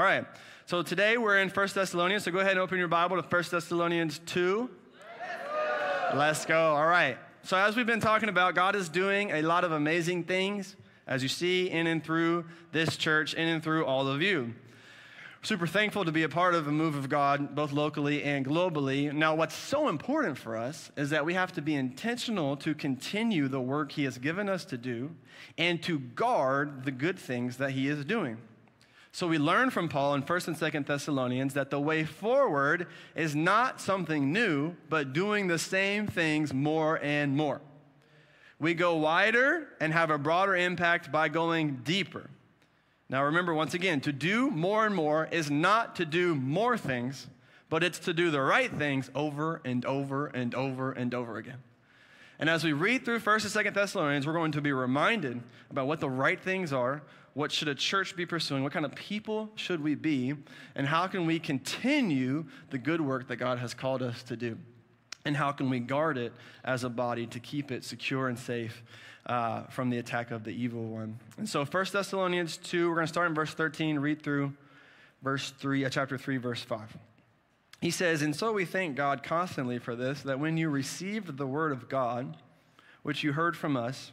All right. So today we're in 1 Thessalonians. So go ahead and open your Bible to 1 Thessalonians 2. Let's go. Let's go. All right. So as we've been talking about, God is doing a lot of amazing things, as you see in and through this church, in and through all of you super thankful to be a part of a move of God, both locally and globally. Now, what's so important for us is that we have to be intentional to continue the work He has given us to do and to guard the good things that He is doing. So we learn from Paul in 1st and 2nd Thessalonians that the way forward is not something new, but doing the same things more and more. We go wider and have a broader impact by going deeper. Now, remember, once again, to do more and more is not to do more things, but it's to do the right things over and over and over and over again. And as we read through 1st and 2nd Thessalonians, we're going to be reminded about what the right things are, what should a church be pursuing, what kind of people should we be, and how can we continue the good work that God has called us to do. And how can we guard it as a body to keep it secure and safe uh, from the attack of the evil one. And so 1 Thessalonians 2, we're going to start in verse 13, read through verse 3, uh, chapter 3, verse 5. He says, And so we thank God constantly for this, that when you received the word of God, which you heard from us,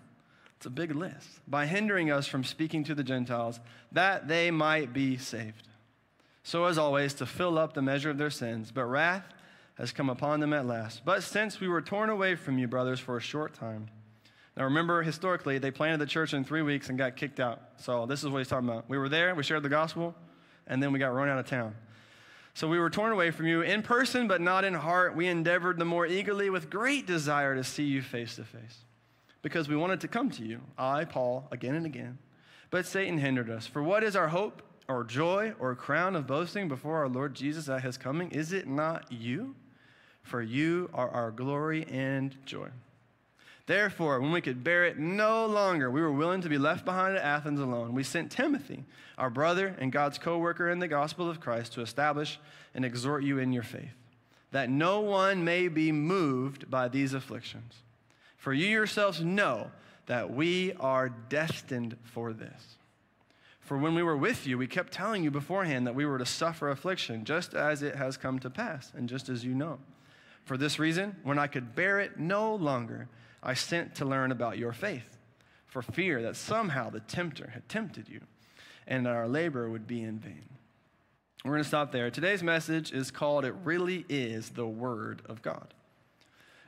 It's a big list. By hindering us from speaking to the Gentiles, that they might be saved. So, as always, to fill up the measure of their sins, but wrath has come upon them at last. But since we were torn away from you, brothers, for a short time, now, remember, historically, they planted the church in three weeks and got kicked out. So, this is what he's talking about. We were there, we shared the gospel, and then we got run out of town. So, we were torn away from you in person, but not in heart. We endeavored the more eagerly with great desire to see you face to face because we wanted to come to you, I, Paul, again and again. But Satan hindered us. For what is our hope or joy or crown of boasting before our Lord Jesus at his coming? Is it not you? For you are our glory and joy. Therefore, when we could bear it no longer, we were willing to be left behind at Athens alone. We sent Timothy, our brother and God's co worker in the gospel of Christ, to establish and exhort you in your faith, that no one may be moved by these afflictions. For you yourselves know that we are destined for this. For when we were with you, we kept telling you beforehand that we were to suffer affliction, just as it has come to pass, and just as you know. For this reason, when I could bear it no longer, I sent to learn about your faith, for fear that somehow the tempter had tempted you, and that our labor would be in vain. We're going to stop there. Today's message is called It Really Is the Word of God.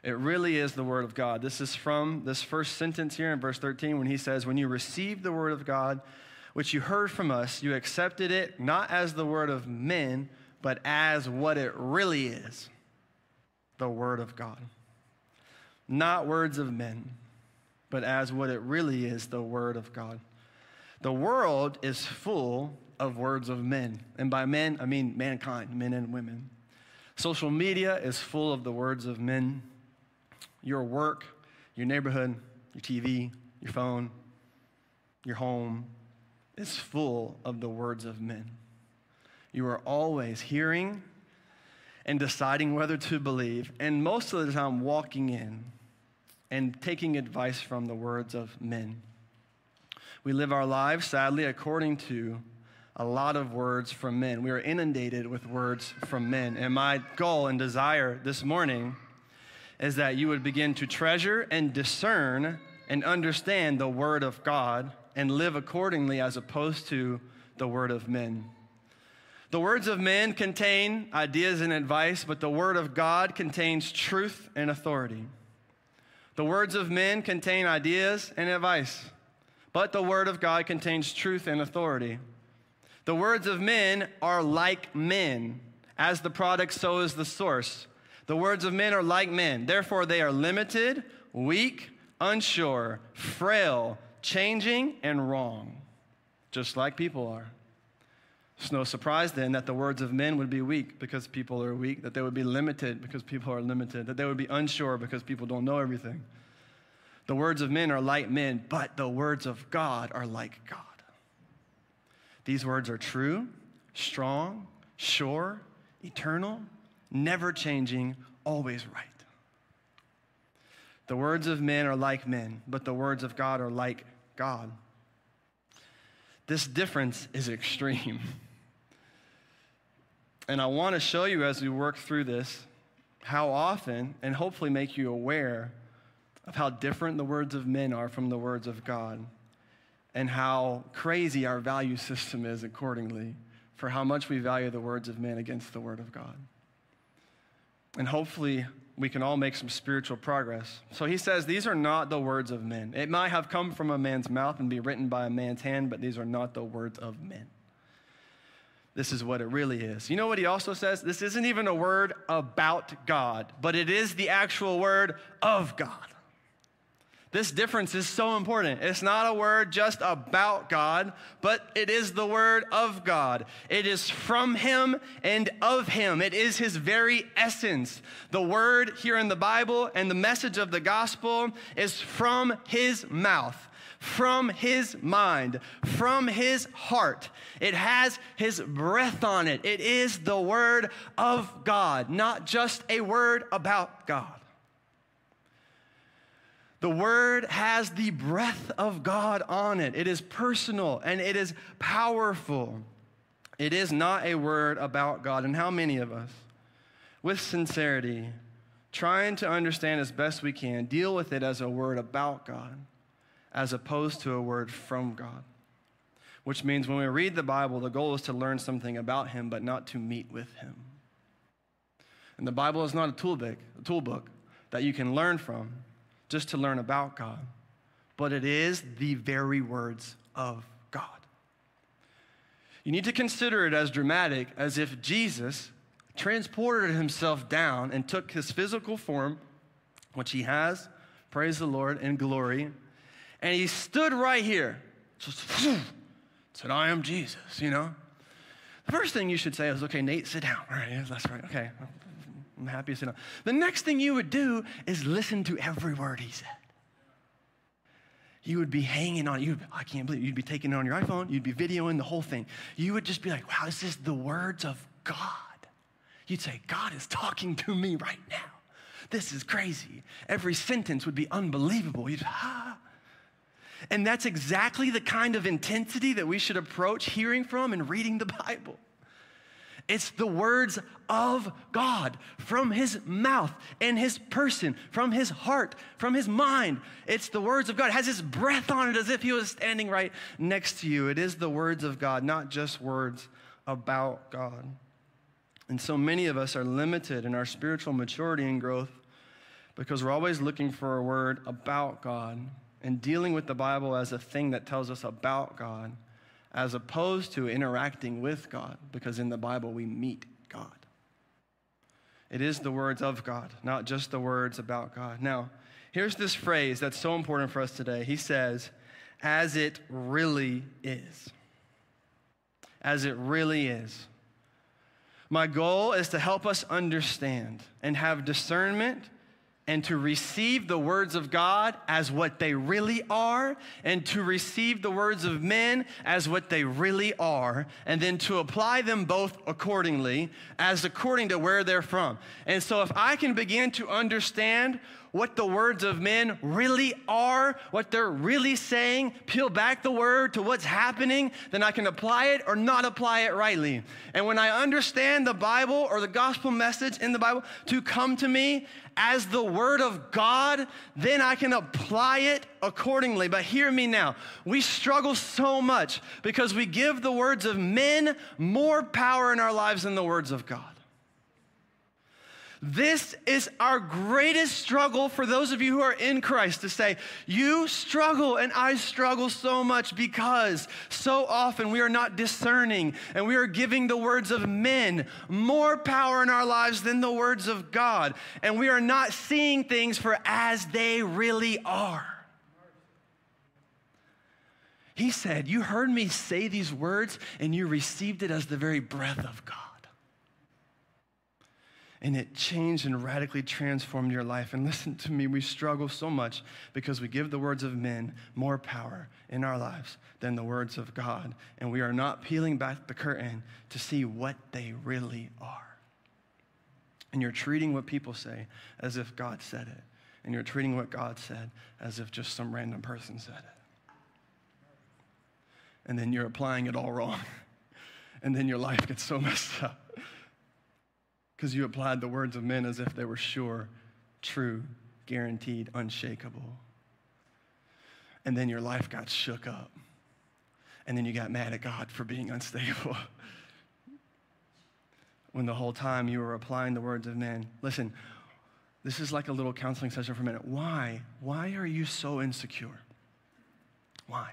It really is the Word of God. This is from this first sentence here in verse 13 when he says, When you received the Word of God, which you heard from us, you accepted it not as the Word of men, but as what it really is the Word of God not words of men, but as what it really is the Word of God. The world is full of words of men. And by men, I mean mankind, men and women. Social media is full of the words of men. Your work, your neighborhood, your TV, your phone, your home is full of the words of men. You are always hearing and deciding whether to believe, and most of the time walking in and taking advice from the words of men. We live our lives, sadly, according to a lot of words from men. We are inundated with words from men. And my goal and desire this morning is that you would begin to treasure and discern and understand the word of God and live accordingly as opposed to the word of men. The words of men contain ideas and advice, but the word of God contains truth and authority. The words of men contain ideas and advice, but the word of God contains truth and authority. The words of men are like men. As the product, so is the source. The words of men are like men. Therefore, they are limited, weak, unsure, frail, changing, and wrong, just like people are. It's no surprise then that the words of men would be weak because people are weak, that they would be limited because people are limited, that they would be unsure because people don't know everything. The words of men are like men, but the words of God are like God. These words are true, strong, sure, eternal, never changing, always right. The words of men are like men, but the words of God are like God. This difference is extreme. And I want to show you as we work through this how often, and hopefully make you aware of how different the words of men are from the words of God, and how crazy our value system is accordingly for how much we value the words of men against the word of God. And hopefully, we can all make some spiritual progress. So he says, These are not the words of men. It might have come from a man's mouth and be written by a man's hand, but these are not the words of men. This is what it really is. You know what he also says? This isn't even a word about God, but it is the actual word of God. This difference is so important. It's not a word just about God, but it is the word of God. It is from Him and of Him. It is His very essence. The word here in the Bible and the message of the gospel is from His mouth from his mind, from his heart. It has his breath on it. It is the word of God, not just a word about God. The word has the breath of God on it. It is personal and it is powerful. It is not a word about God. And how many of us, with sincerity, trying to understand as best we can, deal with it as a word about God, as opposed to a word from God? Which means when we read the Bible, the goal is to learn something about Him, but not to meet with Him. And the Bible is not a toolbook, a toolbook that you can learn from just to learn about God, but it is the very words of God. You need to consider it as dramatic as if Jesus transported himself down and took his physical form, which he has, praise the Lord, in glory, and he stood right here. Just said, I am Jesus, you know? The first thing you should say is, okay, Nate, sit down. All right, yes, that's right. Okay, I'm happy to sit down. The next thing you would do is listen to every word he said. You would be hanging on, you I can't believe you'd be taking it on your iPhone, you'd be videoing the whole thing. You would just be like, wow, this is the words of God. You'd say, God is talking to me right now. This is crazy. Every sentence would be unbelievable. You'd, ah. And that's exactly the kind of intensity that we should approach hearing from and reading the Bible. It's the words of God from his mouth and his person, from his heart, from his mind. It's the words of God. It has his breath on it as if he was standing right next to you. It is the words of God, not just words about God. And so many of us are limited in our spiritual maturity and growth because we're always looking for a word about God and dealing with the Bible as a thing that tells us about God as opposed to interacting with God, because in the Bible we meet God. It is the words of God, not just the words about God. Now, here's this phrase that's so important for us today. He says, as it really is. As it really is. My goal is to help us understand and have discernment and to receive the words of God as what they really are, and to receive the words of men as what they really are, and then to apply them both accordingly, as according to where they're from. And so, if I can begin to understand what the words of men really are, what they're really saying, peel back the word to what's happening, then I can apply it or not apply it rightly. And when I understand the Bible or the gospel message in the Bible to come to me as the word of God, then I can apply it accordingly. But hear me now. We struggle so much because we give the words of men more power in our lives than the words of God. This is our greatest struggle for those of you who are in Christ to say, You struggle and I struggle so much because so often we are not discerning and we are giving the words of men more power in our lives than the words of God. And we are not seeing things for as they really are. He said, You heard me say these words, and you received it as the very breath of God. And it changed and radically transformed your life. And listen to me, we struggle so much because we give the words of men more power in our lives than the words of God. And we are not peeling back the curtain to see what they really are. And you're treating what people say as if God said it. And you're treating what God said as if just some random person said it and then you're applying it all wrong. And then your life gets so messed up because you applied the words of men as if they were sure, true, guaranteed, unshakable. And then your life got shook up. And then you got mad at God for being unstable. when the whole time you were applying the words of men. Listen, this is like a little counseling session for a minute. Why? Why are you so insecure? Why?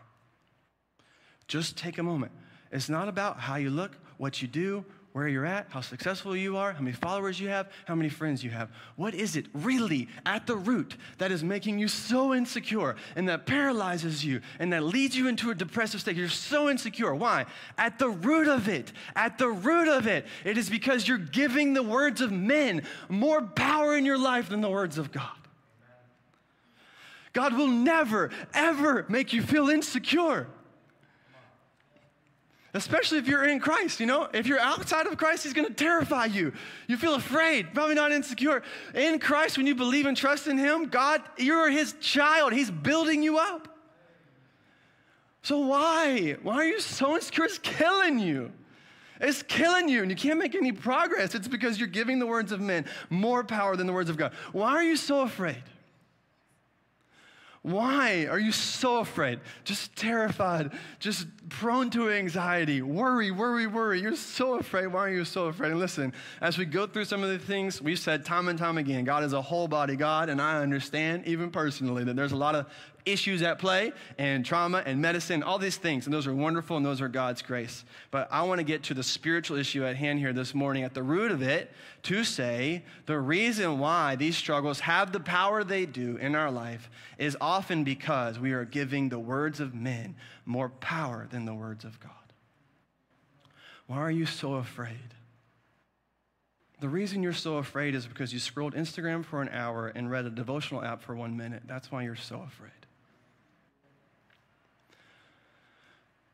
Just take a moment. It's not about how you look, what you do, where you're at, how successful you are, how many followers you have, how many friends you have. What is it really at the root that is making you so insecure and that paralyzes you and that leads you into a depressive state? You're so insecure. Why? At the root of it, at the root of it, it is because you're giving the words of men more power in your life than the words of God. God will never, ever make you feel insecure. Especially if you're in Christ, you know? If you're outside of Christ, He's gonna terrify you. You feel afraid, probably not insecure. In Christ, when you believe and trust in Him, God, you're His child. He's building you up. So why? Why are you so insecure? It's killing you. It's killing you, and you can't make any progress. It's because you're giving the words of men more power than the words of God. Why are you so afraid? Why are you so afraid? Just terrified, just prone to anxiety, worry, worry, worry. You're so afraid. Why are you so afraid? And listen, as we go through some of the things we've said time and time again, God is a whole body God, and I understand, even personally, that there's a lot of issues at play and trauma and medicine, all these things. And those are wonderful and those are God's grace. But I want to get to the spiritual issue at hand here this morning at the root of it to say the reason why these struggles have the power they do in our life is often because we are giving the words of men more power than the words of God. Why are you so afraid? The reason you're so afraid is because you scrolled Instagram for an hour and read a devotional app for one minute. That's why you're so afraid.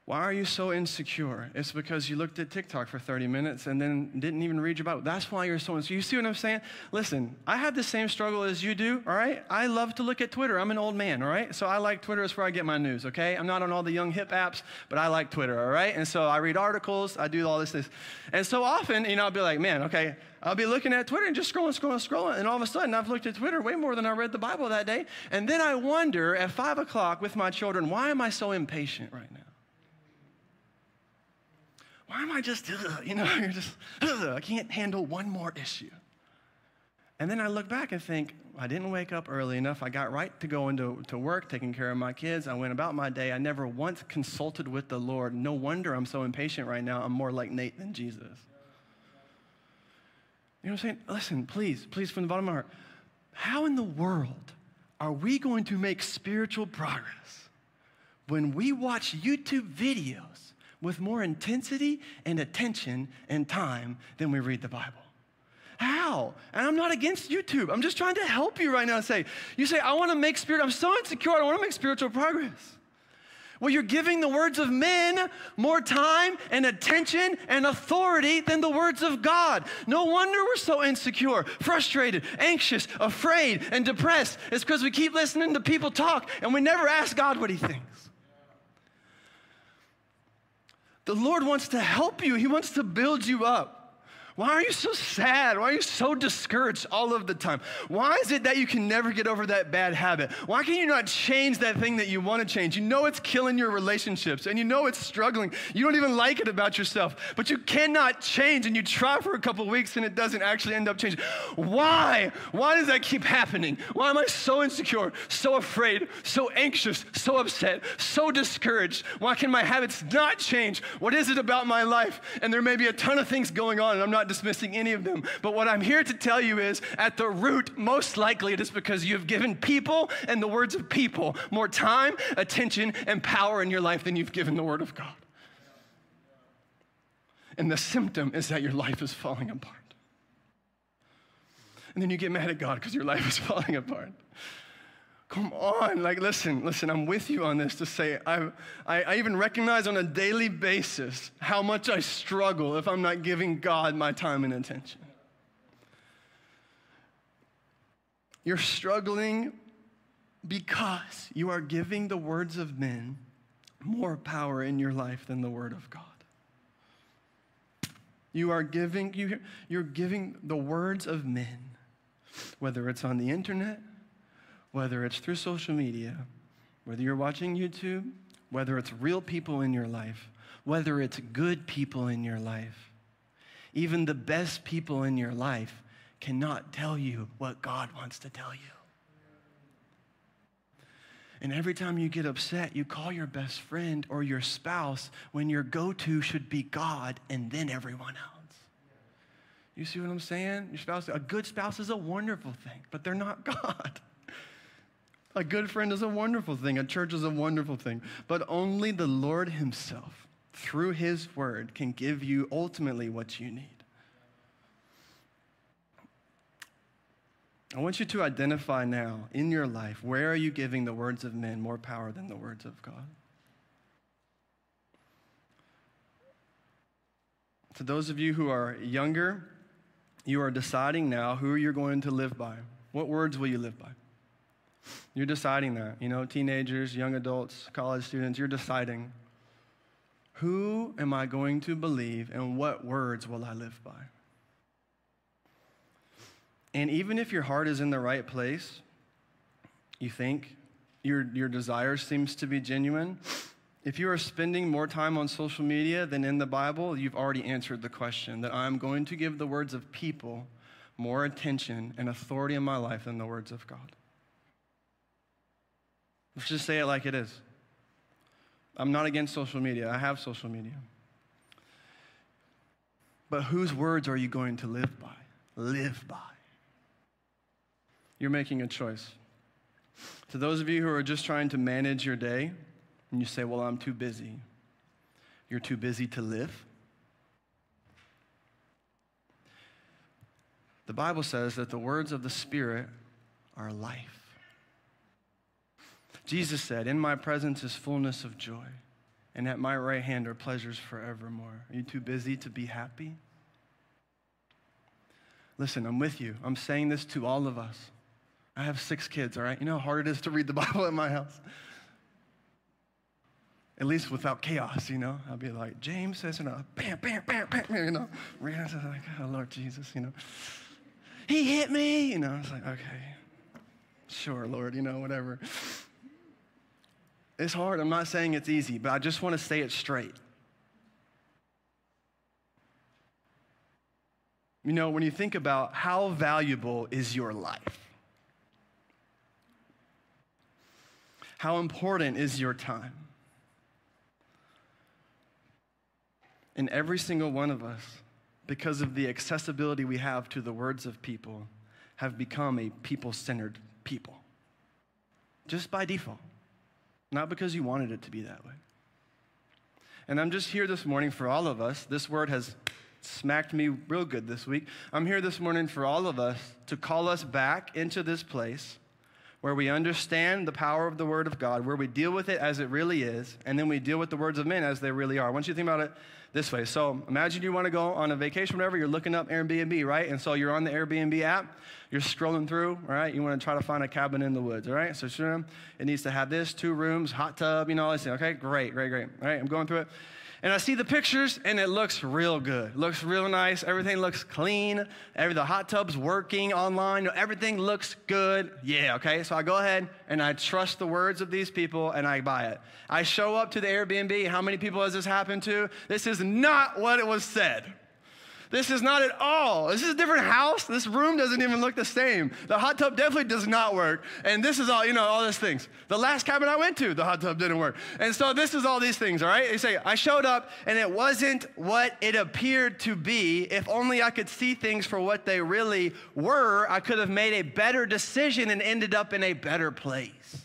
Why are you so insecure? It's because you looked at TikTok for 30 minutes and then didn't even read your Bible. That's why you're so insecure. You see what I'm saying? Listen, I have the same struggle as you do, all right? I love to look at Twitter. I'm an old man, all right? So I like Twitter. It's where I get my news, okay? I'm not on all the young hip apps, but I like Twitter, all right? And so I read articles, I do all this, this. And so often, you know, I'll be like, man, okay, I'll be looking at Twitter and just scrolling, scrolling, scrolling. And all of a sudden, I've looked at Twitter way more than I read the Bible that day. And then I wonder at five o'clock with my children, why am I so impatient right now? Why am I just, ugh, you know, you're just, ugh, I can't handle one more issue. And then I look back and think, I didn't wake up early enough. I got right to go into to work, taking care of my kids. I went about my day. I never once consulted with the Lord. No wonder I'm so impatient right now. I'm more like Nate than Jesus. You know what I'm saying? Listen, please, please, from the bottom of my heart, how in the world are we going to make spiritual progress when we watch YouTube videos with more intensity and attention and time than we read the Bible. How? And I'm not against YouTube. I'm just trying to help you right now. Say, you say, I want to make spirit, I'm so insecure, I want to make spiritual progress. Well, you're giving the words of men more time and attention and authority than the words of God. No wonder we're so insecure, frustrated, anxious, afraid, and depressed. It's because we keep listening to people talk and we never ask God what He thinks. The Lord wants to help you, He wants to build you up. Why are you so sad? Why are you so discouraged all of the time? Why is it that you can never get over that bad habit? Why can you not change that thing that you want to change? You know it's killing your relationships and you know it's struggling. You don't even like it about yourself, but you cannot change and you try for a couple weeks and it doesn't actually end up changing. Why? Why does that keep happening? Why am I so insecure, so afraid, so anxious, so upset, so discouraged? Why can my habits not change? What is it about my life? And there may be a ton of things going on and I'm not not dismissing any of them. But what I'm here to tell you is at the root, most likely it is because you have given people and the words of people more time, attention, and power in your life than you've given the Word of God. And the symptom is that your life is falling apart. And then you get mad at God because your life is falling apart. Come on, like, listen, listen, I'm with you on this to say I, I, I, even recognize on a daily basis how much I struggle if I'm not giving God my time and attention. You're struggling because you are giving the words of men more power in your life than the word of God. You are giving, you, you're giving the words of men, whether it's on the internet, whether it's through social media, whether you're watching YouTube, whether it's real people in your life, whether it's good people in your life, even the best people in your life cannot tell you what God wants to tell you. And every time you get upset, you call your best friend or your spouse when your go to should be God and then everyone else. You see what I'm saying? Your spouse, a good spouse is a wonderful thing, but they're not God. A good friend is a wonderful thing. A church is a wonderful thing. But only the Lord Himself, through His word, can give you ultimately what you need. I want you to identify now in your life where are you giving the words of men more power than the words of God? To those of you who are younger, you are deciding now who you're going to live by. What words will you live by? You're deciding that. You know, teenagers, young adults, college students, you're deciding who am I going to believe and what words will I live by? And even if your heart is in the right place, you think your, your desire seems to be genuine. If you are spending more time on social media than in the Bible, you've already answered the question that I'm going to give the words of people more attention and authority in my life than the words of God. Let's just say it like it is. I'm not against social media, I have social media. But whose words are you going to live by? Live by. You're making a choice. To those of you who are just trying to manage your day, and you say, Well, I'm too busy, you're too busy to live. The Bible says that the words of the Spirit are life. Jesus said, In my presence is fullness of joy, and at my right hand are pleasures forevermore. Are you too busy to be happy? Listen, I'm with you. I'm saying this to all of us. I have six kids, all right? You know how hard it is to read the Bible at my house? At least without chaos, you know? I'll be like, James says, you know, bam, bam, bam, bam, you know? Rihanna says, like, oh, Lord Jesus, you know? He hit me, you know? I was like, okay, sure, Lord, you know, whatever. It's hard. I'm not saying it's easy, but I just want to say it straight. You know, when you think about how valuable is your life, how important is your time? And every single one of us, because of the accessibility we have to the words of people, have become a people centered people, just by default not because you wanted it to be that way. And I'm just here this morning for all of us. This word has smacked me real good this week. I'm here this morning for all of us to call us back into this place where we understand the power of the Word of God, where we deal with it as it really is, and then we deal with the words of men as they really are. I want you to think about it this way. So imagine you want to go on a vacation, whatever, you're looking up Airbnb, right? And so you're on the Airbnb app, you're scrolling through, right? You want to try to find a cabin in the woods, all right? So sure, it needs to have this, two rooms, hot tub, you know, I say, okay, great, great, great. All right, I'm going through it. And I see the pictures and it looks real good. Looks real nice. Everything looks clean. Every, the hot tub's working online. Everything looks good. Yeah, okay. So I go ahead and I trust the words of these people and I buy it. I show up to the Airbnb. How many people has this happened to? This is not what it was said. This is not at all. This is a different house. This room doesn't even look the same. The hot tub definitely does not work. And this is all, you know, all these things. The last cabin I went to, the hot tub didn't work. And so this is all these things, all right? You say, I showed up and it wasn't what it appeared to be. If only I could see things for what they really were, I could have made a better decision and ended up in a better place.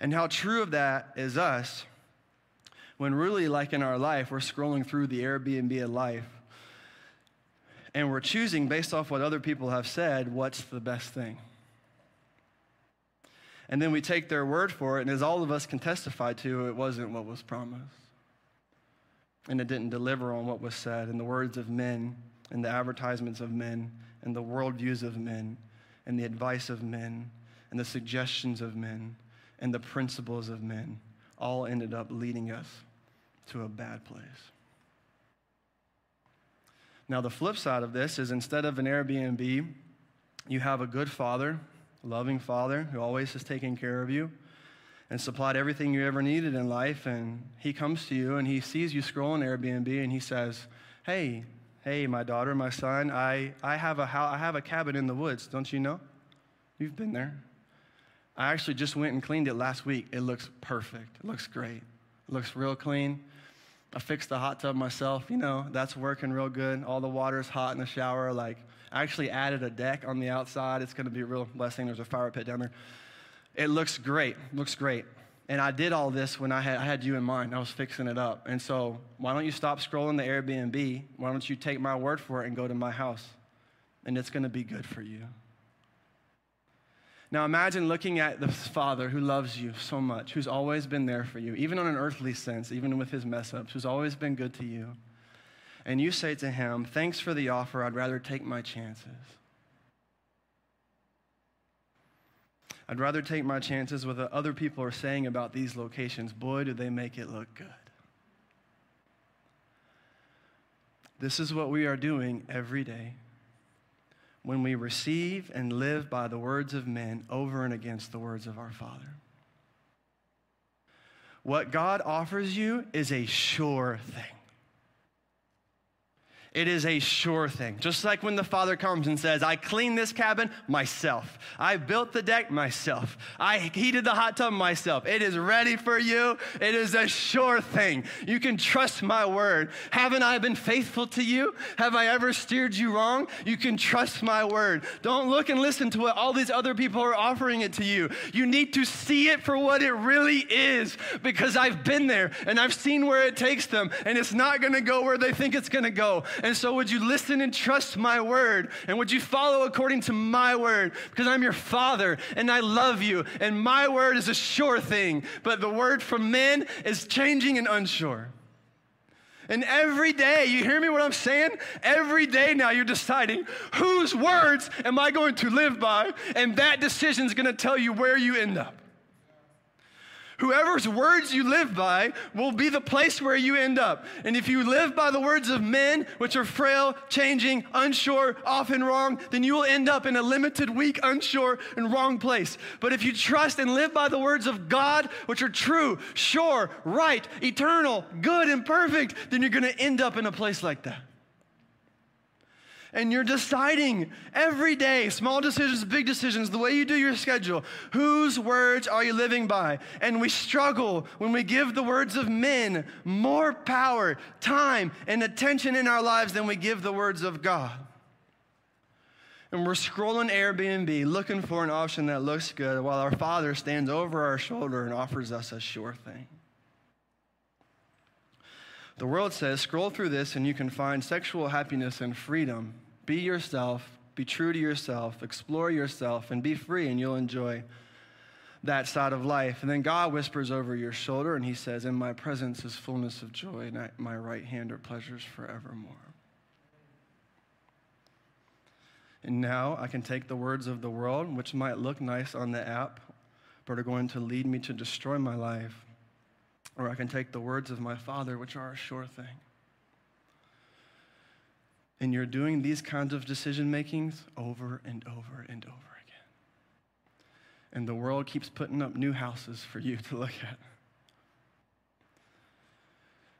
And how true of that is us when really, like in our life, we're scrolling through the Airbnb of life and we're choosing based off what other people have said what's the best thing. And then we take their word for it, and as all of us can testify to, it wasn't what was promised. And it didn't deliver on what was said in the words of men, and the advertisements of men, and the worldviews of men, and the advice of men, and the suggestions of men, and the principles of men all ended up leading us to a bad place. Now, the flip side of this is instead of an Airbnb, you have a good father, loving father who always has taken care of you and supplied everything you ever needed in life. And he comes to you and he sees you scrolling Airbnb and he says, Hey, hey, my daughter, my son, I, I, have a, I have a cabin in the woods. Don't you know? You've been there. I actually just went and cleaned it last week. It looks perfect. It looks great. It looks real clean. I fixed the hot tub myself. You know, that's working real good. All the water's hot in the shower. Like, I actually added a deck on the outside. It's going to be a real blessing. There's a fire pit down there. It looks great. Looks great. And I did all this when I had, I had you in mind. I was fixing it up. And so, why don't you stop scrolling the Airbnb? Why don't you take my word for it and go to my house? And it's going to be good for you. Now imagine looking at the Father who loves you so much, who's always been there for you, even on an earthly sense, even with his mess ups, who's always been good to you. And you say to him, Thanks for the offer, I'd rather take my chances. I'd rather take my chances with what other people are saying about these locations. Boy, do they make it look good. This is what we are doing every day when we receive and live by the words of men over and against the words of our Father. What God offers you is a sure thing. It is a sure thing. Just like when the father comes and says, I cleaned this cabin myself. I built the deck myself. I heated the hot tub myself. It is ready for you. It is a sure thing. You can trust my word. Haven't I been faithful to you? Have I ever steered you wrong? You can trust my word. Don't look and listen to what all these other people are offering it to you. You need to see it for what it really is because I've been there and I've seen where it takes them and it's not going to go where they think it's going to go. And so, would you listen and trust my word? And would you follow according to my word? Because I'm your father and I love you. And my word is a sure thing, but the word from men is changing and unsure. And every day, you hear me what I'm saying? Every day now you're deciding whose words am I going to live by? And that decision is going to tell you where you end up. Whoever's words you live by will be the place where you end up. And if you live by the words of men, which are frail, changing, unsure, often wrong, then you will end up in a limited, weak, unsure, and wrong place. But if you trust and live by the words of God, which are true, sure, right, eternal, good, and perfect, then you're going to end up in a place like that and you're deciding every day, small decisions, big decisions, the way you do your schedule, whose words are you living by? And we struggle when we give the words of men more power, time, and attention in our lives than we give the words of God. And we're scrolling Airbnb looking for an option that looks good while our Father stands over our shoulder and offers us a sure thing. The world says scroll through this and you can find sexual happiness and freedom. Be yourself, be true to yourself, explore yourself, and be free, and you'll enjoy that side of life. And then God whispers over your shoulder and he says, In my presence is fullness of joy, and at my right hand are pleasures forevermore. And now I can take the words of the world, which might look nice on the app, but are going to lead me to destroy my life or I can take the words of my Father, which are a sure thing. And you're doing these kinds of decision makings over and over and over again. And the world keeps putting up new houses for you to look at.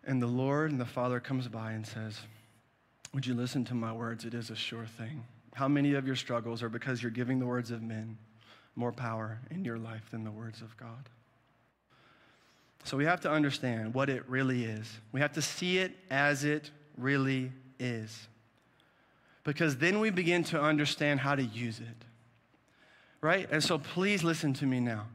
And the Lord and the Father comes by and says, Would you listen to my words? It is a sure thing. How many of your struggles are because you're giving the words of men more power in your life than the words of God? So we have to understand what it really is. We have to see it as it really is. Because then we begin to understand how to use it. Right? And so please listen to me now.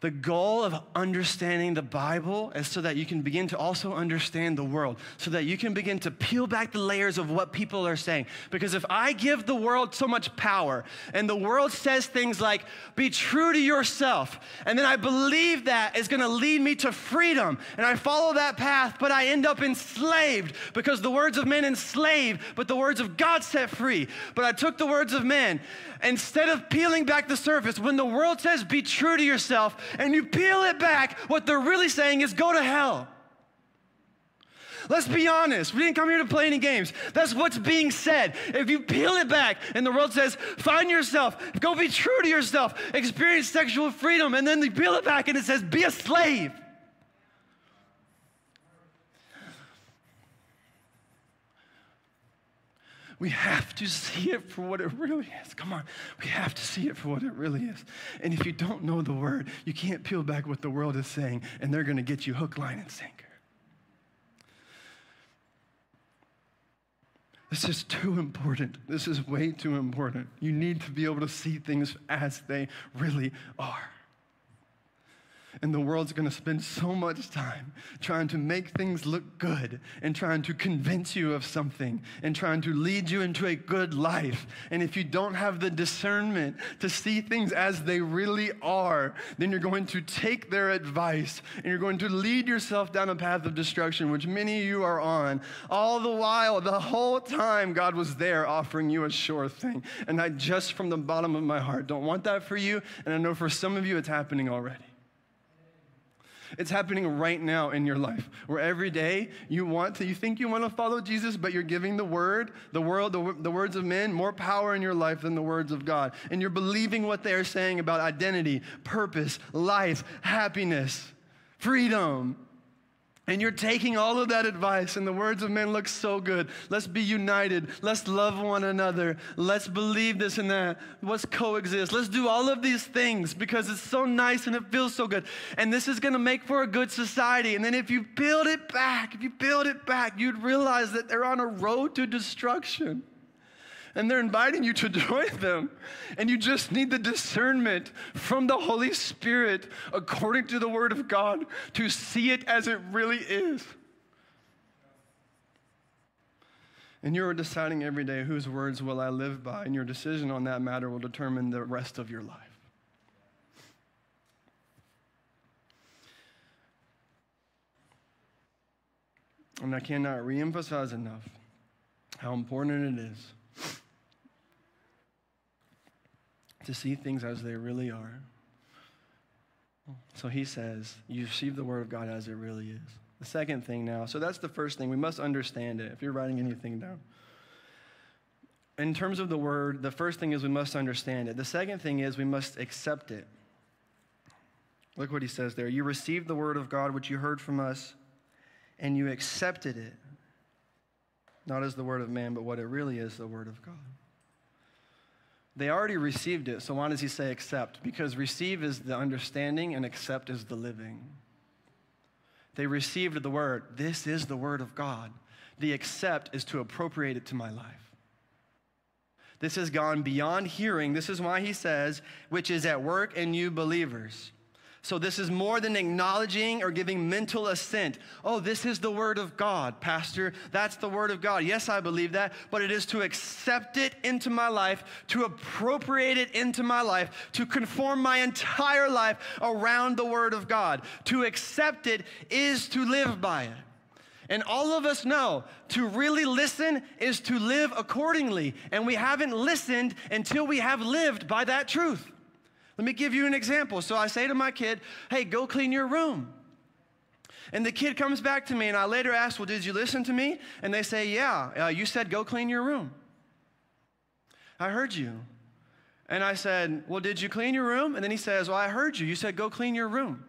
The goal of understanding the Bible is so that you can begin to also understand the world, so that you can begin to peel back the layers of what people are saying. Because if I give the world so much power and the world says things like, be true to yourself, and then I believe that is gonna lead me to freedom, and I follow that path, but I end up enslaved because the words of men enslave, but the words of God set free. But I took the words of men instead of peeling back the surface, when the world says be true to yourself and you peel it back, what they're really saying is go to hell. Let's be honest. We didn't come here to play any games. That's what's being said. If you peel it back and the world says, find yourself, go be true to yourself, experience sexual freedom, and then you peel it back and it says, be a slave. We have to see it for what it really is. Come on. We have to see it for what it really is. And if you don't know the word, you can't peel back what the world is saying, and they're going to get you hook, line, and sinker. This is too important. This is way too important. You need to be able to see things as they really are. And the world's gonna spend so much time trying to make things look good and trying to convince you of something and trying to lead you into a good life. And if you don't have the discernment to see things as they really are, then you're going to take their advice and you're going to lead yourself down a path of destruction, which many of you are on. All the while, the whole time, God was there offering you a sure thing. And I just from the bottom of my heart don't want that for you. And I know for some of you, it's happening already. It's happening right now in your life, where every day you want to, you think you want to follow Jesus, but you're giving the word, the world, the, the words of men more power in your life than the words of God. And you're believing what they are saying about identity, purpose, life, happiness, freedom. And you're taking all of that advice, and the words of men look so good. Let's be united. Let's love one another. Let's believe this and that. Let's coexist. Let's do all of these things because it's so nice and it feels so good. And this is going to make for a good society. And then if you build it back, if you build it back, you'd realize that they're on a road to destruction and they're inviting you to join them. And you just need the discernment from the Holy Spirit, according to the Word of God, to see it as it really is. And you're deciding every day whose words will I live by, and your decision on that matter will determine the rest of your life. And I cannot reemphasize enough how important it is to see things as they really are. So he says, you receive the word of God as it really is. The second thing now, so that's the first thing. We must understand it if you're writing anything down. In terms of the word, the first thing is we must understand it. The second thing is we must accept it. Look what he says there. You received the word of God, which you heard from us, and you accepted it, not as the word of man, but what it really is the word of God. They already received it, so why does he say accept? Because receive is the understanding and accept is the living. They received the word. This is the word of God. The accept is to appropriate it to my life. This has gone beyond hearing. This is why he says, which is at work in you believers. So, this is more than acknowledging or giving mental assent. Oh, this is the Word of God, Pastor. That's the Word of God. Yes, I believe that, but it is to accept it into my life, to appropriate it into my life, to conform my entire life around the Word of God. To accept it is to live by it. And all of us know to really listen is to live accordingly. And we haven't listened until we have lived by that truth. Let me give you an example. So I say to my kid, hey, go clean your room. And the kid comes back to me, and I later ask, well, did you listen to me? And they say, yeah, uh, you said go clean your room. I heard you. And I said, well, did you clean your room? And then he says, well, I heard you. You said go clean your room.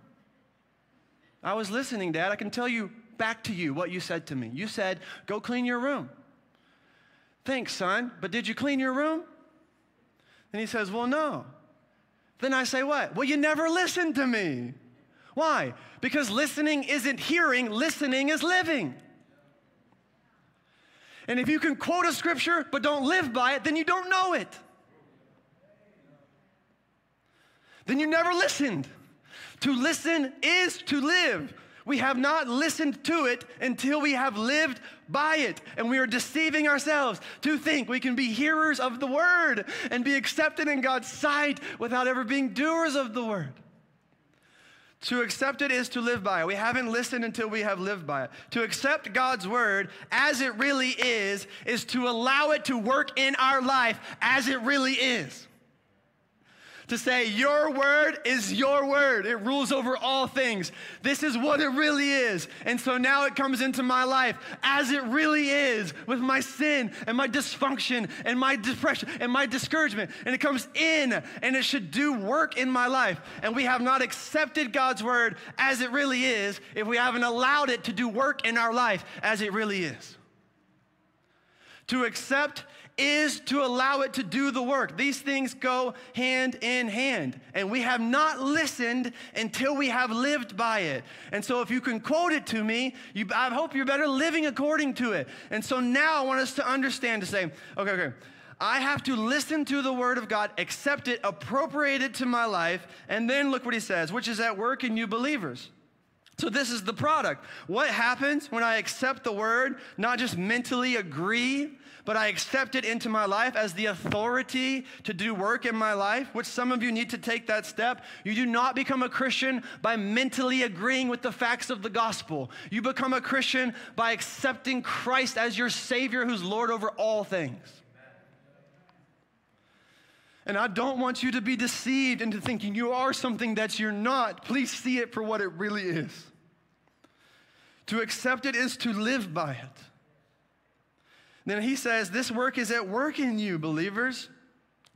I was listening, Dad. I can tell you back to you what you said to me. You said, go clean your room. Thanks, son, but did you clean your room? And he says, Well, no. Then I say, What? Well, you never listened to me. Why? Because listening isn't hearing, listening is living. And if you can quote a scripture but don't live by it, then you don't know it. Then you never listened. To listen is to live. We have not listened to it until we have lived by it. And we are deceiving ourselves to think we can be hearers of the word and be accepted in God's sight without ever being doers of the word. To accept it is to live by it. We haven't listened until we have lived by it. To accept God's word as it really is, is to allow it to work in our life as it really is to say, Your word is your word. It rules over all things. This is what it really is. And so now it comes into my life as it really is with my sin and my dysfunction and my depression and my discouragement. And it comes in and it should do work in my life. And we have not accepted God's word as it really is if we haven't allowed it to do work in our life as it really is. To accept is to allow it to do the work. These things go hand in hand. And we have not listened until we have lived by it. And so if you can quote it to me, you, I hope you're better living according to it. And so now I want us to understand to say, okay, okay. I have to listen to the word of God, accept it, appropriate it to my life, and then look what he says, which is at work in you believers. So, this is the product. What happens when I accept the word, not just mentally agree, but I accept it into my life as the authority to do work in my life, which some of you need to take that step. You do not become a Christian by mentally agreeing with the facts of the gospel. You become a Christian by accepting Christ as your Savior who's Lord over all things. And I don't want you to be deceived into thinking you are something that you're not. Please see it for what it really is. To accept it is to live by it. Then he says, This work is at work in you, believers.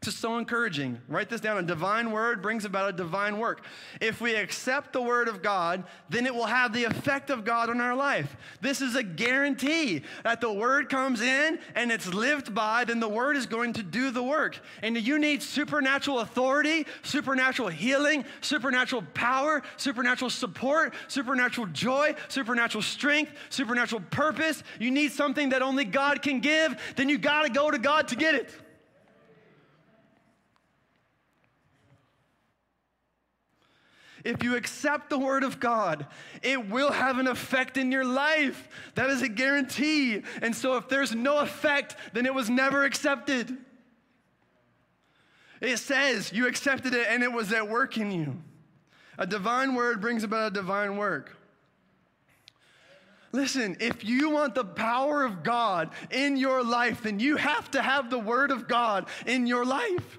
It's so encouraging. Write this down. A divine word brings about a divine work. If we accept the word of God, then it will have the effect of God in our life. This is a guarantee that the word comes in and it's lived by, then the word is going to do the work. And you need supernatural authority, supernatural healing, supernatural power, supernatural support, supernatural joy, supernatural strength, supernatural purpose. You need something that only God can give, then you got to go to God to get it. If you accept the word of God, it will have an effect in your life. That is a guarantee. And so if there's no effect, then it was never accepted. It says you accepted it and it was at work in you. A divine word brings about a divine work. Listen, if you want the power of God in your life, then you have to have the word of God in your life.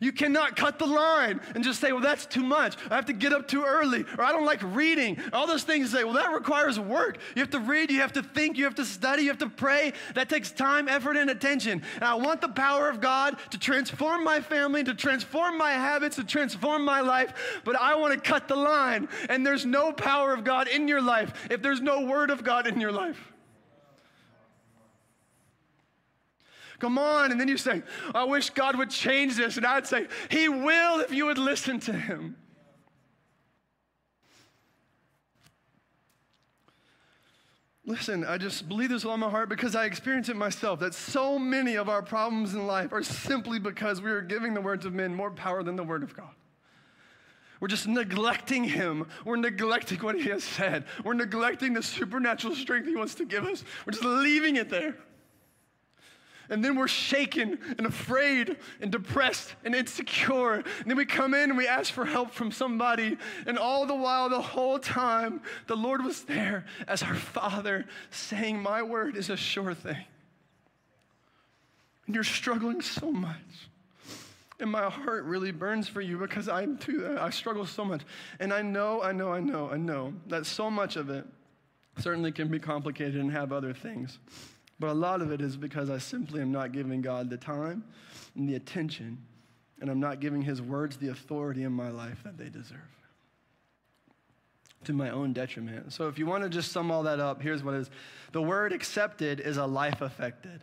You cannot cut the line and just say, well, that's too much. I have to get up too early, or I don't like reading. All those things say, well, that requires work. You have to read, you have to think, you have to study, you have to pray. That takes time, effort, and attention. And I want the power of God to transform my family, to transform my habits, to transform my life, but I want to cut the line. And there's no power of God in your life if there's no word of God in your life. Come on. And then you say, I wish God would change this. And I'd say, He will if you would listen to Him. Listen, I just believe this with all my heart because I experience it myself that so many of our problems in life are simply because we are giving the words of men more power than the word of God. We're just neglecting him. We're neglecting what he has said. We're neglecting the supernatural strength he wants to give us. We're just leaving it there. And then we're shaken and afraid and depressed and insecure. And then we come in and we ask for help from somebody. And all the while, the whole time, the Lord was there as our Father saying, My word is a sure thing. And you're struggling so much. And my heart really burns for you because I'm too, I struggle so much. And I know, I know, I know, I know that so much of it certainly can be complicated and have other things. But a lot of it is because I simply am not giving God the time and the attention, and I'm not giving His words the authority in my life that they deserve to my own detriment. So if you want to just sum all that up, here's what it is the word accepted is a life affected.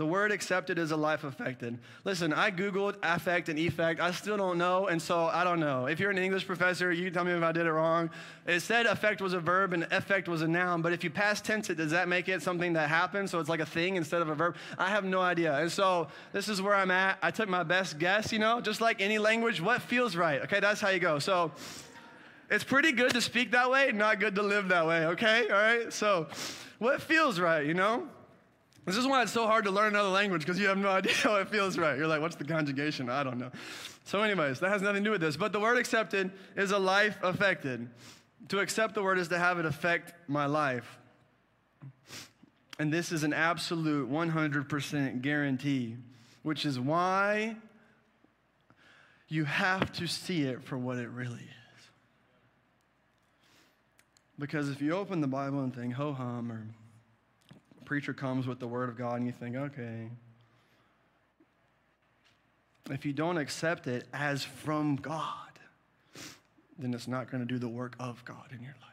The word accepted is a life affected. Listen, I Googled affect and effect. I still don't know, and so I don't know. If you're an English professor, you tell me if I did it wrong. It said affect was a verb and effect was a noun, but if you past tense it, does that make it something that happens? So it's like a thing instead of a verb? I have no idea. And so this is where I'm at. I took my best guess, you know, just like any language, what feels right? Okay, that's how you go. So it's pretty good to speak that way, not good to live that way, okay? All right? So what feels right, you know? This is why it's so hard to learn another language because you have no idea how it feels right. You're like, what's the conjugation? I don't know. So, anyways, that has nothing to do with this. But the word accepted is a life affected. To accept the word is to have it affect my life. And this is an absolute 100% guarantee, which is why you have to see it for what it really is. Because if you open the Bible and think ho hum or preacher comes with the word of God and you think, okay. If you don't accept it as from God, then it's not going to do the work of God in your life.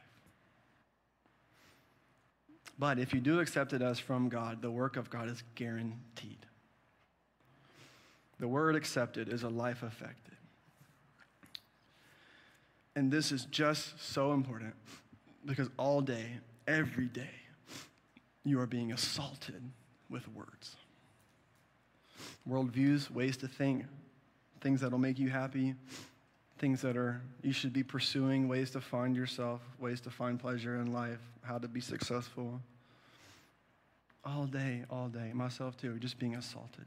But if you do accept it as from God, the work of God is guaranteed. The word accepted is a life affected. And this is just so important because all day, every day, you are being assaulted with words. Worldviews, ways to think, things that'll make you happy, things that are you should be pursuing, ways to find yourself, ways to find pleasure in life, how to be successful. All day, all day, myself too, just being assaulted.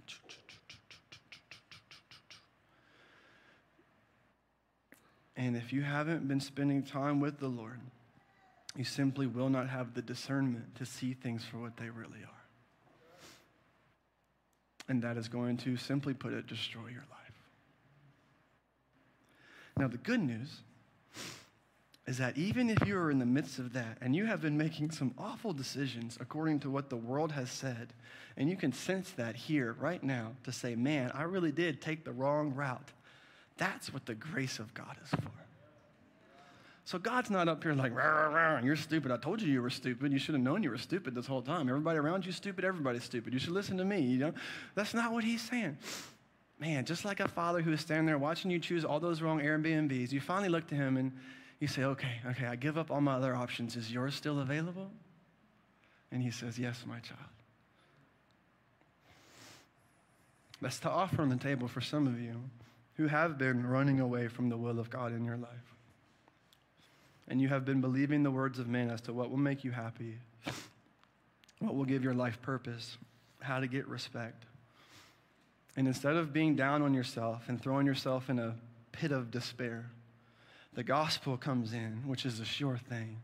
And if you haven't been spending time with the Lord, you simply will not have the discernment to see things for what they really are. And that is going to, simply put it, destroy your life. Now, the good news is that even if you are in the midst of that and you have been making some awful decisions according to what the world has said, and you can sense that here right now to say, man, I really did take the wrong route, that's what the grace of God is for. So God's not up here like, rah, rah, you're stupid. I told you you were stupid. You should have known you were stupid this whole time. Everybody around you stupid, everybody's stupid. You should listen to me. You know? That's not what he's saying. Man, just like a father who is standing there watching you choose all those wrong Airbnbs, you finally look to him and you say, okay, okay, I give up all my other options. Is yours still available? And he says, yes, my child. That's the offer on the table for some of you who have been running away from the will of God in your life and you have been believing the words of men as to what will make you happy, what will give your life purpose, how to get respect. And instead of being down on yourself and throwing yourself in a pit of despair, the gospel comes in, which is a sure thing.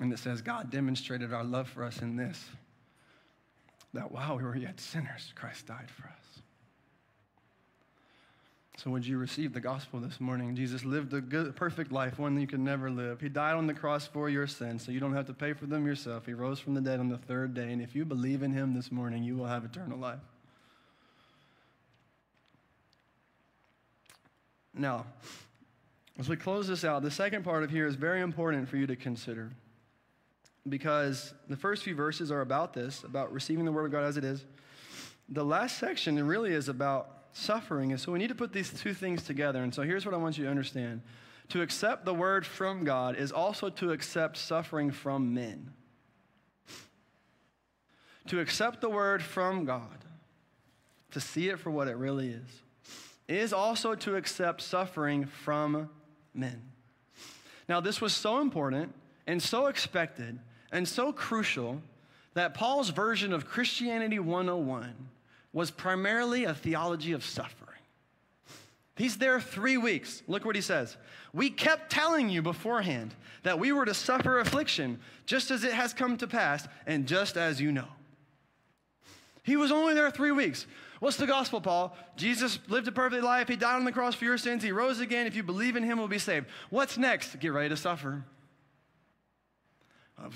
And it says, God demonstrated our love for us in this that while we were yet sinners, Christ died for us. So, would you receive the gospel this morning? Jesus lived a good, perfect life, one you could never live. He died on the cross for your sins, so you don't have to pay for them yourself. He rose from the dead on the third day, and if you believe in him this morning, you will have eternal life. Now, as we close this out, the second part of here is very important for you to consider because the first few verses are about this, about receiving the word of God as it is. The last section really is about suffering. And so we need to put these two things together. And so here's what I want you to understand to accept the word from God is also to accept suffering from men. To accept the word from God, to see it for what it really is, is also to accept suffering from men. Now, this was so important and so expected and so crucial that Paul's version of Christianity 101 was primarily a theology of suffering. He's there three weeks. Look what he says. We kept telling you beforehand that we were to suffer affliction, just as it has come to pass, and just as you know. He was only there three weeks. What's the gospel, Paul? Jesus lived a perfect life. He died on the cross for your sins. He rose again. If you believe in him, will be saved. What's next? Get ready to suffer.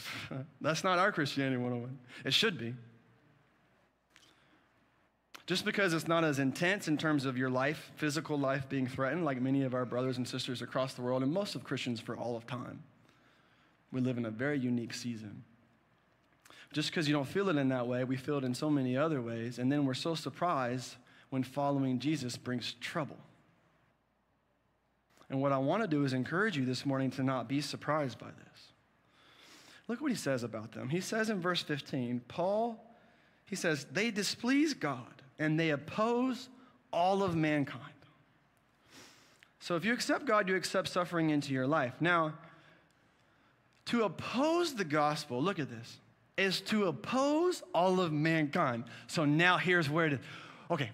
That's not our Christianity 101. It should be. Just because it's not as intense in terms of your life, physical life being threatened, like many of our brothers and sisters across the world, and most of Christians for all of time. We live in a very unique season. Just because you don't feel it in that way, we feel it in so many other ways. And then we're so surprised when following Jesus brings trouble. And what I want to do is encourage you this morning to not be surprised by this. Look what he says about them. He says in verse 15, Paul, he says, they displease God and they oppose all of mankind. So if you accept God, you accept suffering into your life. Now, to oppose the gospel, look at this, is to oppose all of mankind. So now here's where it is. Okay,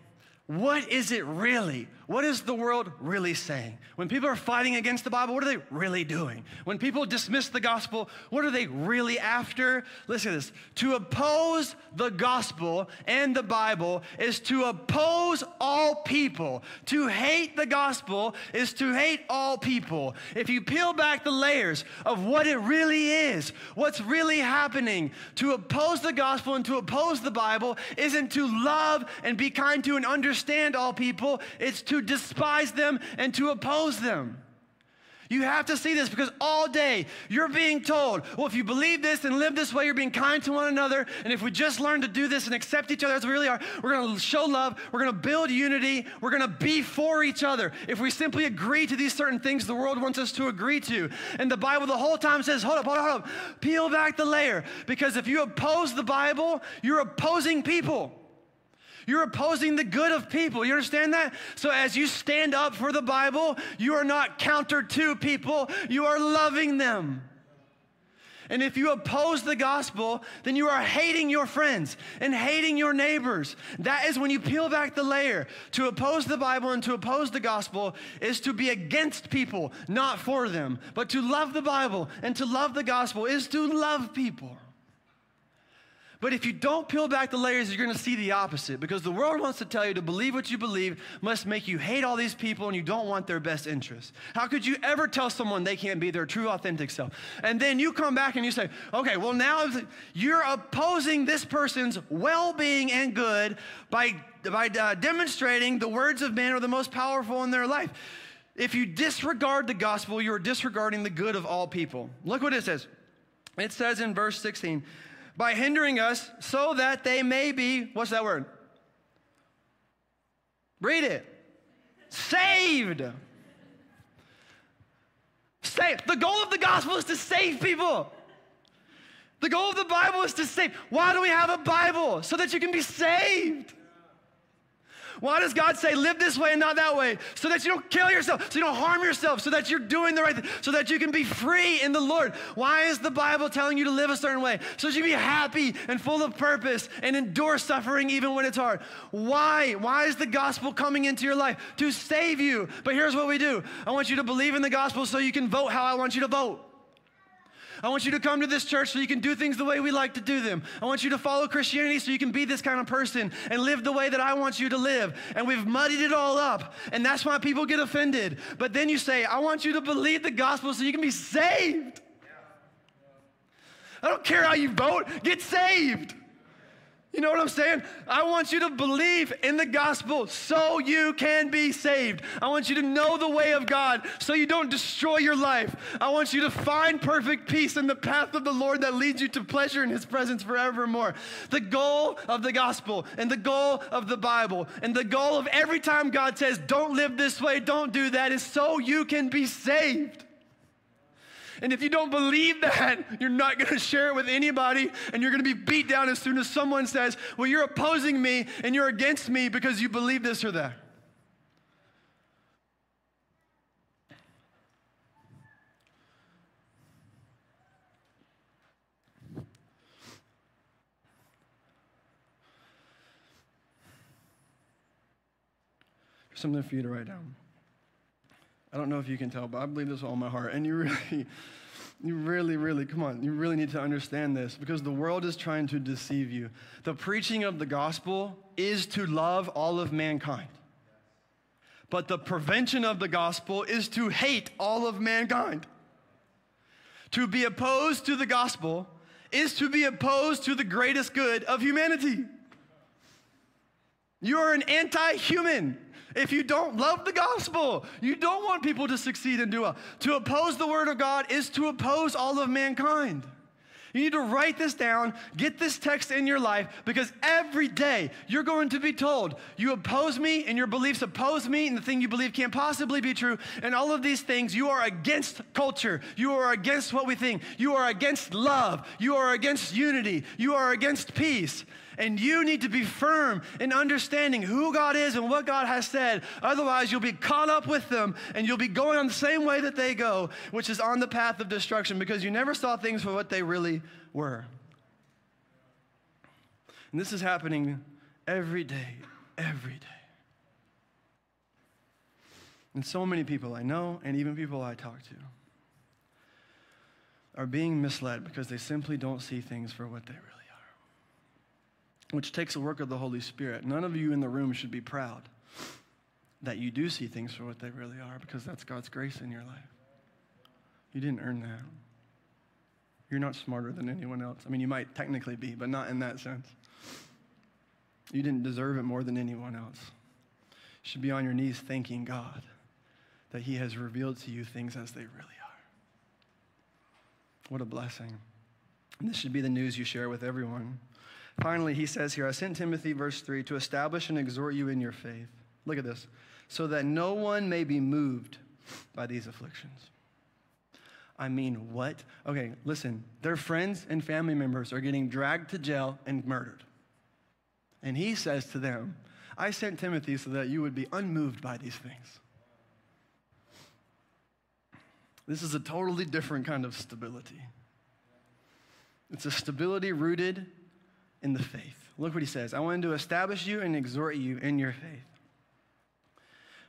what is it really? What is the world really saying? When people are fighting against the Bible, what are they really doing? When people dismiss the gospel, what are they really after? Listen to this. To oppose the gospel and the Bible is to oppose all people. To hate the gospel is to hate all people. If you peel back the layers of what it really is, what's really happening, to oppose the gospel and to oppose the Bible isn't to love and be kind to and understand all people, it's to to despise them and to oppose them. You have to see this because all day you're being told, well, if you believe this and live this way, you're being kind to one another. And if we just learn to do this and accept each other as we really are, we're going to show love, we're going to build unity, we're going to be for each other. If we simply agree to these certain things the world wants us to agree to. And the Bible the whole time says, hold up, hold up, hold up, peel back the layer. Because if you oppose the Bible, you're opposing people. You're opposing the good of people. You understand that? So as you stand up for the Bible, you are not counter to people, you are loving them. And if you oppose the gospel, then you are hating your friends and hating your neighbors. That is when you peel back the layer. To oppose the Bible and to oppose the gospel is to be against people, not for them. But to love the Bible and to love the gospel is to love people. But if you don't peel back the layers, you're going to see the opposite because the world wants to tell you to believe what you believe must make you hate all these people and you don't want their best interests. How could you ever tell someone they can't be their true, authentic self? And then you come back and you say, okay, well, now you're opposing this person's well being and good by, by uh, demonstrating the words of man are the most powerful in their life. If you disregard the gospel, you're disregarding the good of all people. Look what it says. It says in verse 16, by hindering us so that they may be, what's that word? Read it. Saved. Saved. The goal of the gospel is to save people. The goal of the Bible is to save. Why do we have a Bible? So that you can be saved. Why does God say, live this way and not that way? So that you don't kill yourself, so you don't harm yourself, so that you're doing the right thing, so that you can be free in the Lord. Why is the Bible telling you to live a certain way? So that you can be happy and full of purpose and endure suffering even when it's hard. Why? Why is the gospel coming into your life? To save you. But here's what we do I want you to believe in the gospel so you can vote how I want you to vote. I want you to come to this church so you can do things the way we like to do them. I want you to follow Christianity so you can be this kind of person and live the way that I want you to live. And we've muddied it all up. And that's why people get offended. But then you say, I want you to believe the gospel so you can be saved. I don't care how you vote, get saved. You know what I'm saying? I want you to believe in the gospel so you can be saved. I want you to know the way of God so you don't destroy your life. I want you to find perfect peace in the path of the Lord that leads you to pleasure in his presence forevermore. The goal of the gospel and the goal of the Bible and the goal of every time God says, don't live this way, don't do that, is so you can be saved. And if you don't believe that, you're not going to share it with anybody, and you're going to be beat down as soon as someone says, Well, you're opposing me and you're against me because you believe this or that. There's something for you to write down. I don't know if you can tell, but I believe this all my heart. And you really, you really, really, come on, you really need to understand this because the world is trying to deceive you. The preaching of the gospel is to love all of mankind. But the prevention of the gospel is to hate all of mankind. To be opposed to the gospel is to be opposed to the greatest good of humanity. You are an anti human if you don't love the gospel, you don't want people to succeed and do well. To oppose the word of God is to oppose all of mankind. You need to write this down, get this text in your life, because every day you're going to be told, you oppose me and your beliefs oppose me, and the thing you believe can't possibly be true. And all of these things, you are against culture. You are against what we think. You are against love. You are against unity. You are against peace. And you need to be firm in understanding who God is and what God has said. Otherwise, you'll be caught up with them and you'll be going on the same way that they go, which is on the path of destruction because you never saw things for what they really were. And this is happening every day, every day. And so many people I know, and even people I talk to, are being misled because they simply don't see things for what they really which takes the work of the Holy Spirit. None of you in the room should be proud that you do see things for what they really are because that's God's grace in your life. You didn't earn that. You're not smarter than anyone else. I mean, you might technically be, but not in that sense. You didn't deserve it more than anyone else. You should be on your knees thanking God that He has revealed to you things as they really are. What a blessing. And this should be the news you share with everyone. Finally, he says here, I sent Timothy, verse 3, to establish and exhort you in your faith. Look at this. So that no one may be moved by these afflictions. I mean, what? Okay, listen. Their friends and family members are getting dragged to jail and murdered. And he says to them, I sent Timothy so that you would be unmoved by these things. This is a totally different kind of stability. It's a stability rooted in the faith. Look what he says I wanted to establish you and exhort you in your faith.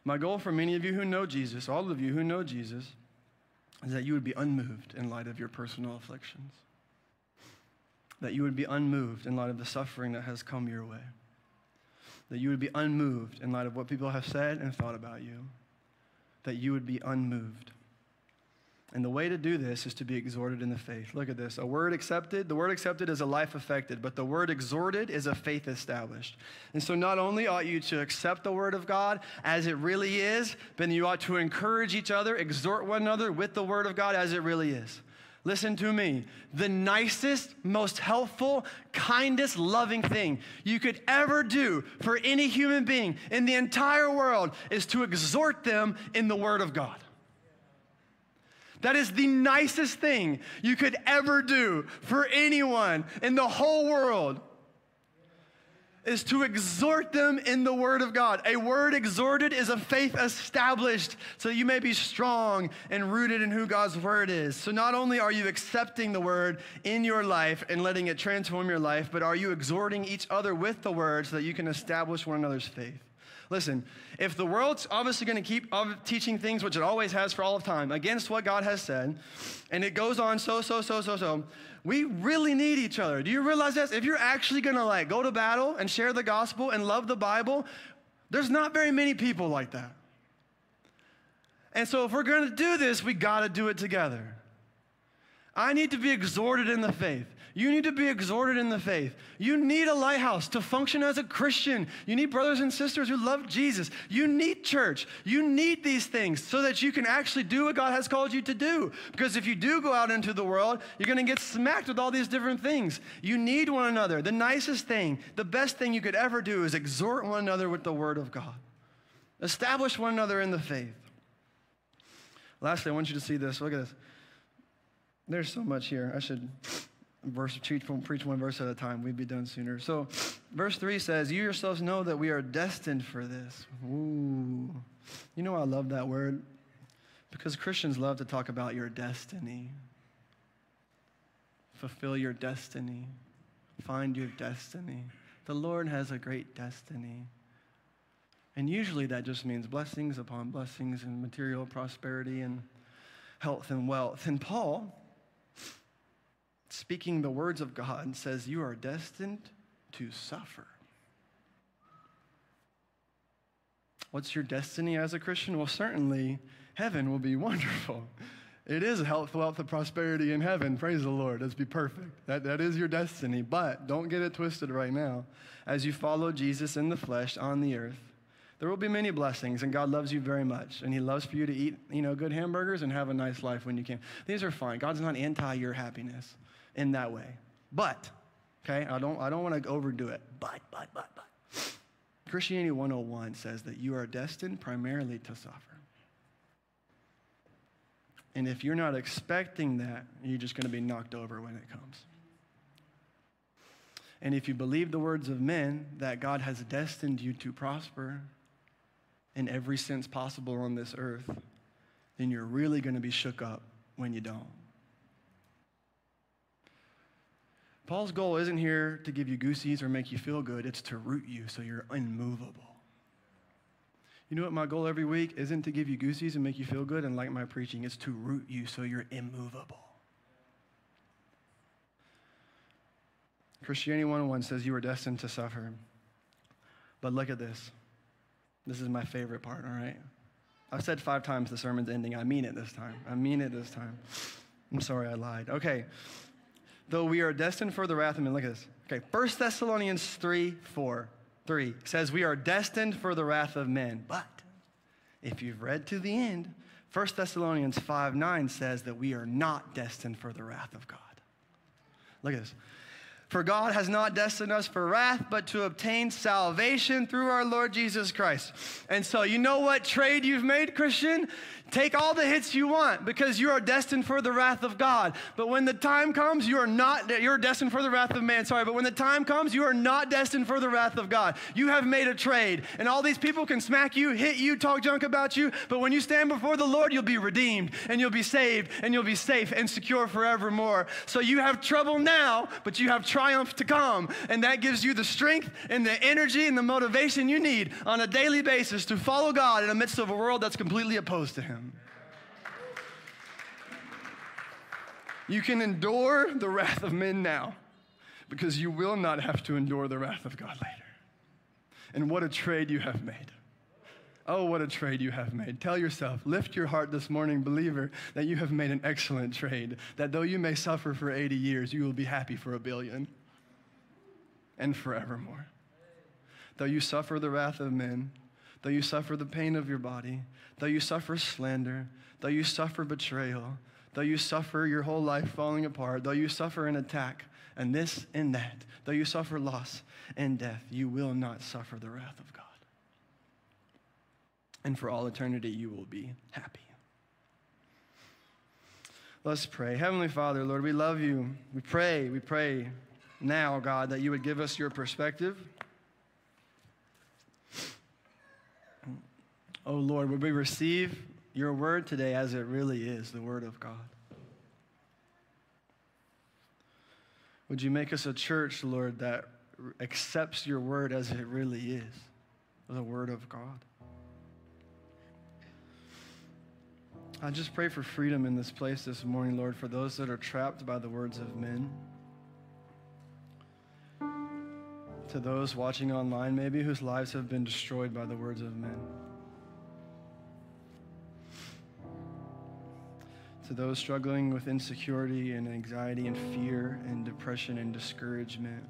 My goal for many of you who know Jesus, all of you who know Jesus, is that you would be unmoved in light of your personal afflictions. That you would be unmoved in light of the suffering that has come your way. That you would be unmoved in light of what people have said and thought about you. That you would be unmoved. And the way to do this is to be exhorted in the faith. Look at this. A word accepted, the word accepted is a life affected, but the word exhorted is a faith established. And so not only ought you to accept the word of God as it really is, but you ought to encourage each other, exhort one another with the word of God as it really is. Listen to me. The nicest, most helpful, kindest, loving thing you could ever do for any human being in the entire world is to exhort them in the Word of God. That is the nicest thing you could ever do for anyone in the whole world is to exhort them in the word of God. A word exhorted is a faith established so you may be strong and rooted in who God's word is. So not only are you accepting the word in your life and letting it transform your life, but are you exhorting each other with the word so that you can establish one another's faith. Listen, if the world's obviously going to keep teaching things, which it always has for all of time, against what God has said, and it goes on so, so, so, so, so, we really need each other. Do you realize this? If you're actually going to like go to battle and share the gospel and love the Bible, there's not very many people like that. And so if we're going to do this, we got to do it together. I need to be exhorted in the faith. You need to be exhorted in the faith. You need a lighthouse to function as a Christian. You need brothers and sisters who love Jesus. You need church. You need these things so that you can actually do what God has called you to do. Because if you do go out into the world, you're going to get smacked with all these different things. You need one another. The nicest thing, the best thing you could ever do is exhort one another with the word of God. Establish one another in the faith. Lastly, I want you to see this. Look at this. There's so much here. I should verse, preach one verse at a time. We'd be done sooner. So, verse 3 says, You yourselves know that we are destined for this. Ooh. You know, I love that word because Christians love to talk about your destiny. Fulfill your destiny, find your destiny. The Lord has a great destiny. And usually that just means blessings upon blessings and material prosperity and health and wealth. And Paul, speaking the words of God, and says, You are destined to suffer. What's your destiny as a Christian? Well, certainly heaven will be wonderful. It is health, wealth, and prosperity in heaven. Praise the Lord. Let's be perfect. That, that is your destiny. But don't get it twisted right now. As you follow Jesus in the flesh on the earth, there will be many blessings, and God loves you very much. And He loves for you to eat, you know, good hamburgers and have a nice life when you can. These are fine. God's not anti your happiness. In that way. But, okay, I don't, I don't want to overdo it. But, but, but, but. Christianity 101 says that you are destined primarily to suffer. And if you're not expecting that, you're just going to be knocked over when it comes. And if you believe the words of men that God has destined you to prosper in every sense possible on this earth, then you're really going to be shook up when you don't. Paul's goal isn't here to give you goosies or make you feel good, it's to root you so you're unmovable. You know what my goal every week isn't to give you goosies and make you feel good and like my preaching, it's to root you so you're immovable. Christianity 101 says you are destined to suffer. But look at this. This is my favorite part, all right? I've said five times the sermon's ending. I mean it this time. I mean it this time. I'm sorry I lied. Okay. Though we are destined for the wrath of men. Look at this. Okay. 1 Thessalonians 3 4 3 says we are destined for the wrath of men. But if you've read to the end, 1 Thessalonians 5 9 says that we are not destined for the wrath of God. Look at this. For God has not destined us for wrath, but to obtain salvation through our Lord Jesus Christ. And so, you know what trade you've made, Christian? Take all the hits you want because you are destined for the wrath of God. But when the time comes, you are not, you're destined for the wrath of man, sorry. But when the time comes, you are not destined for the wrath of God. You have made a trade. And all these people can smack you, hit you, talk junk about you. But when you stand before the Lord, you'll be redeemed and you'll be saved and you'll be safe and secure forevermore. So you have trouble now, but you have triumph to come. And that gives you the strength and the energy and the motivation you need on a daily basis to follow God in the midst of a world that's completely opposed to Him. You can endure the wrath of men now because you will not have to endure the wrath of God later. And what a trade you have made. Oh, what a trade you have made. Tell yourself, lift your heart this morning, believer, that you have made an excellent trade. That though you may suffer for 80 years, you will be happy for a billion and forevermore. Though you suffer the wrath of men, though you suffer the pain of your body, though you suffer slander, though you suffer betrayal, though you suffer your whole life falling apart, though you suffer an attack, and this and that, though you suffer loss and death, you will not suffer the wrath of God. And for all eternity, you will be happy. Let's pray. Heavenly Father, Lord, we love you. We pray, we pray now, God, that you would give us your perspective. Oh Lord, would we receive your word today as it really is, the word of God? Would you make us a church, Lord, that accepts your word as it really is, the word of God? I just pray for freedom in this place this morning, Lord, for those that are trapped by the words of men. To those watching online, maybe, whose lives have been destroyed by the words of men. to those struggling with insecurity and anxiety and fear and depression and discouragement.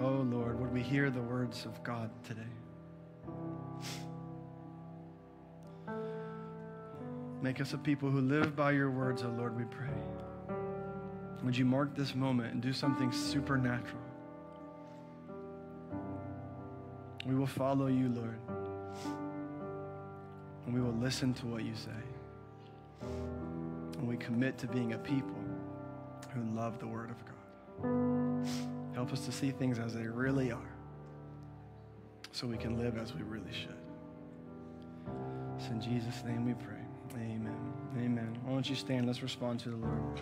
Oh Lord, would we hear the words of God today? Make us a people who live by your words, oh Lord, we pray. Would you mark this moment and do something supernatural? We will follow you, Lord and we will listen to what you say. And we commit to being a people who love the Word of God. Help us to see things as they really are so we can live as we really should. It's in Jesus' name we pray. Amen. Amen. Why don't you stand? Let's respond to the Lord.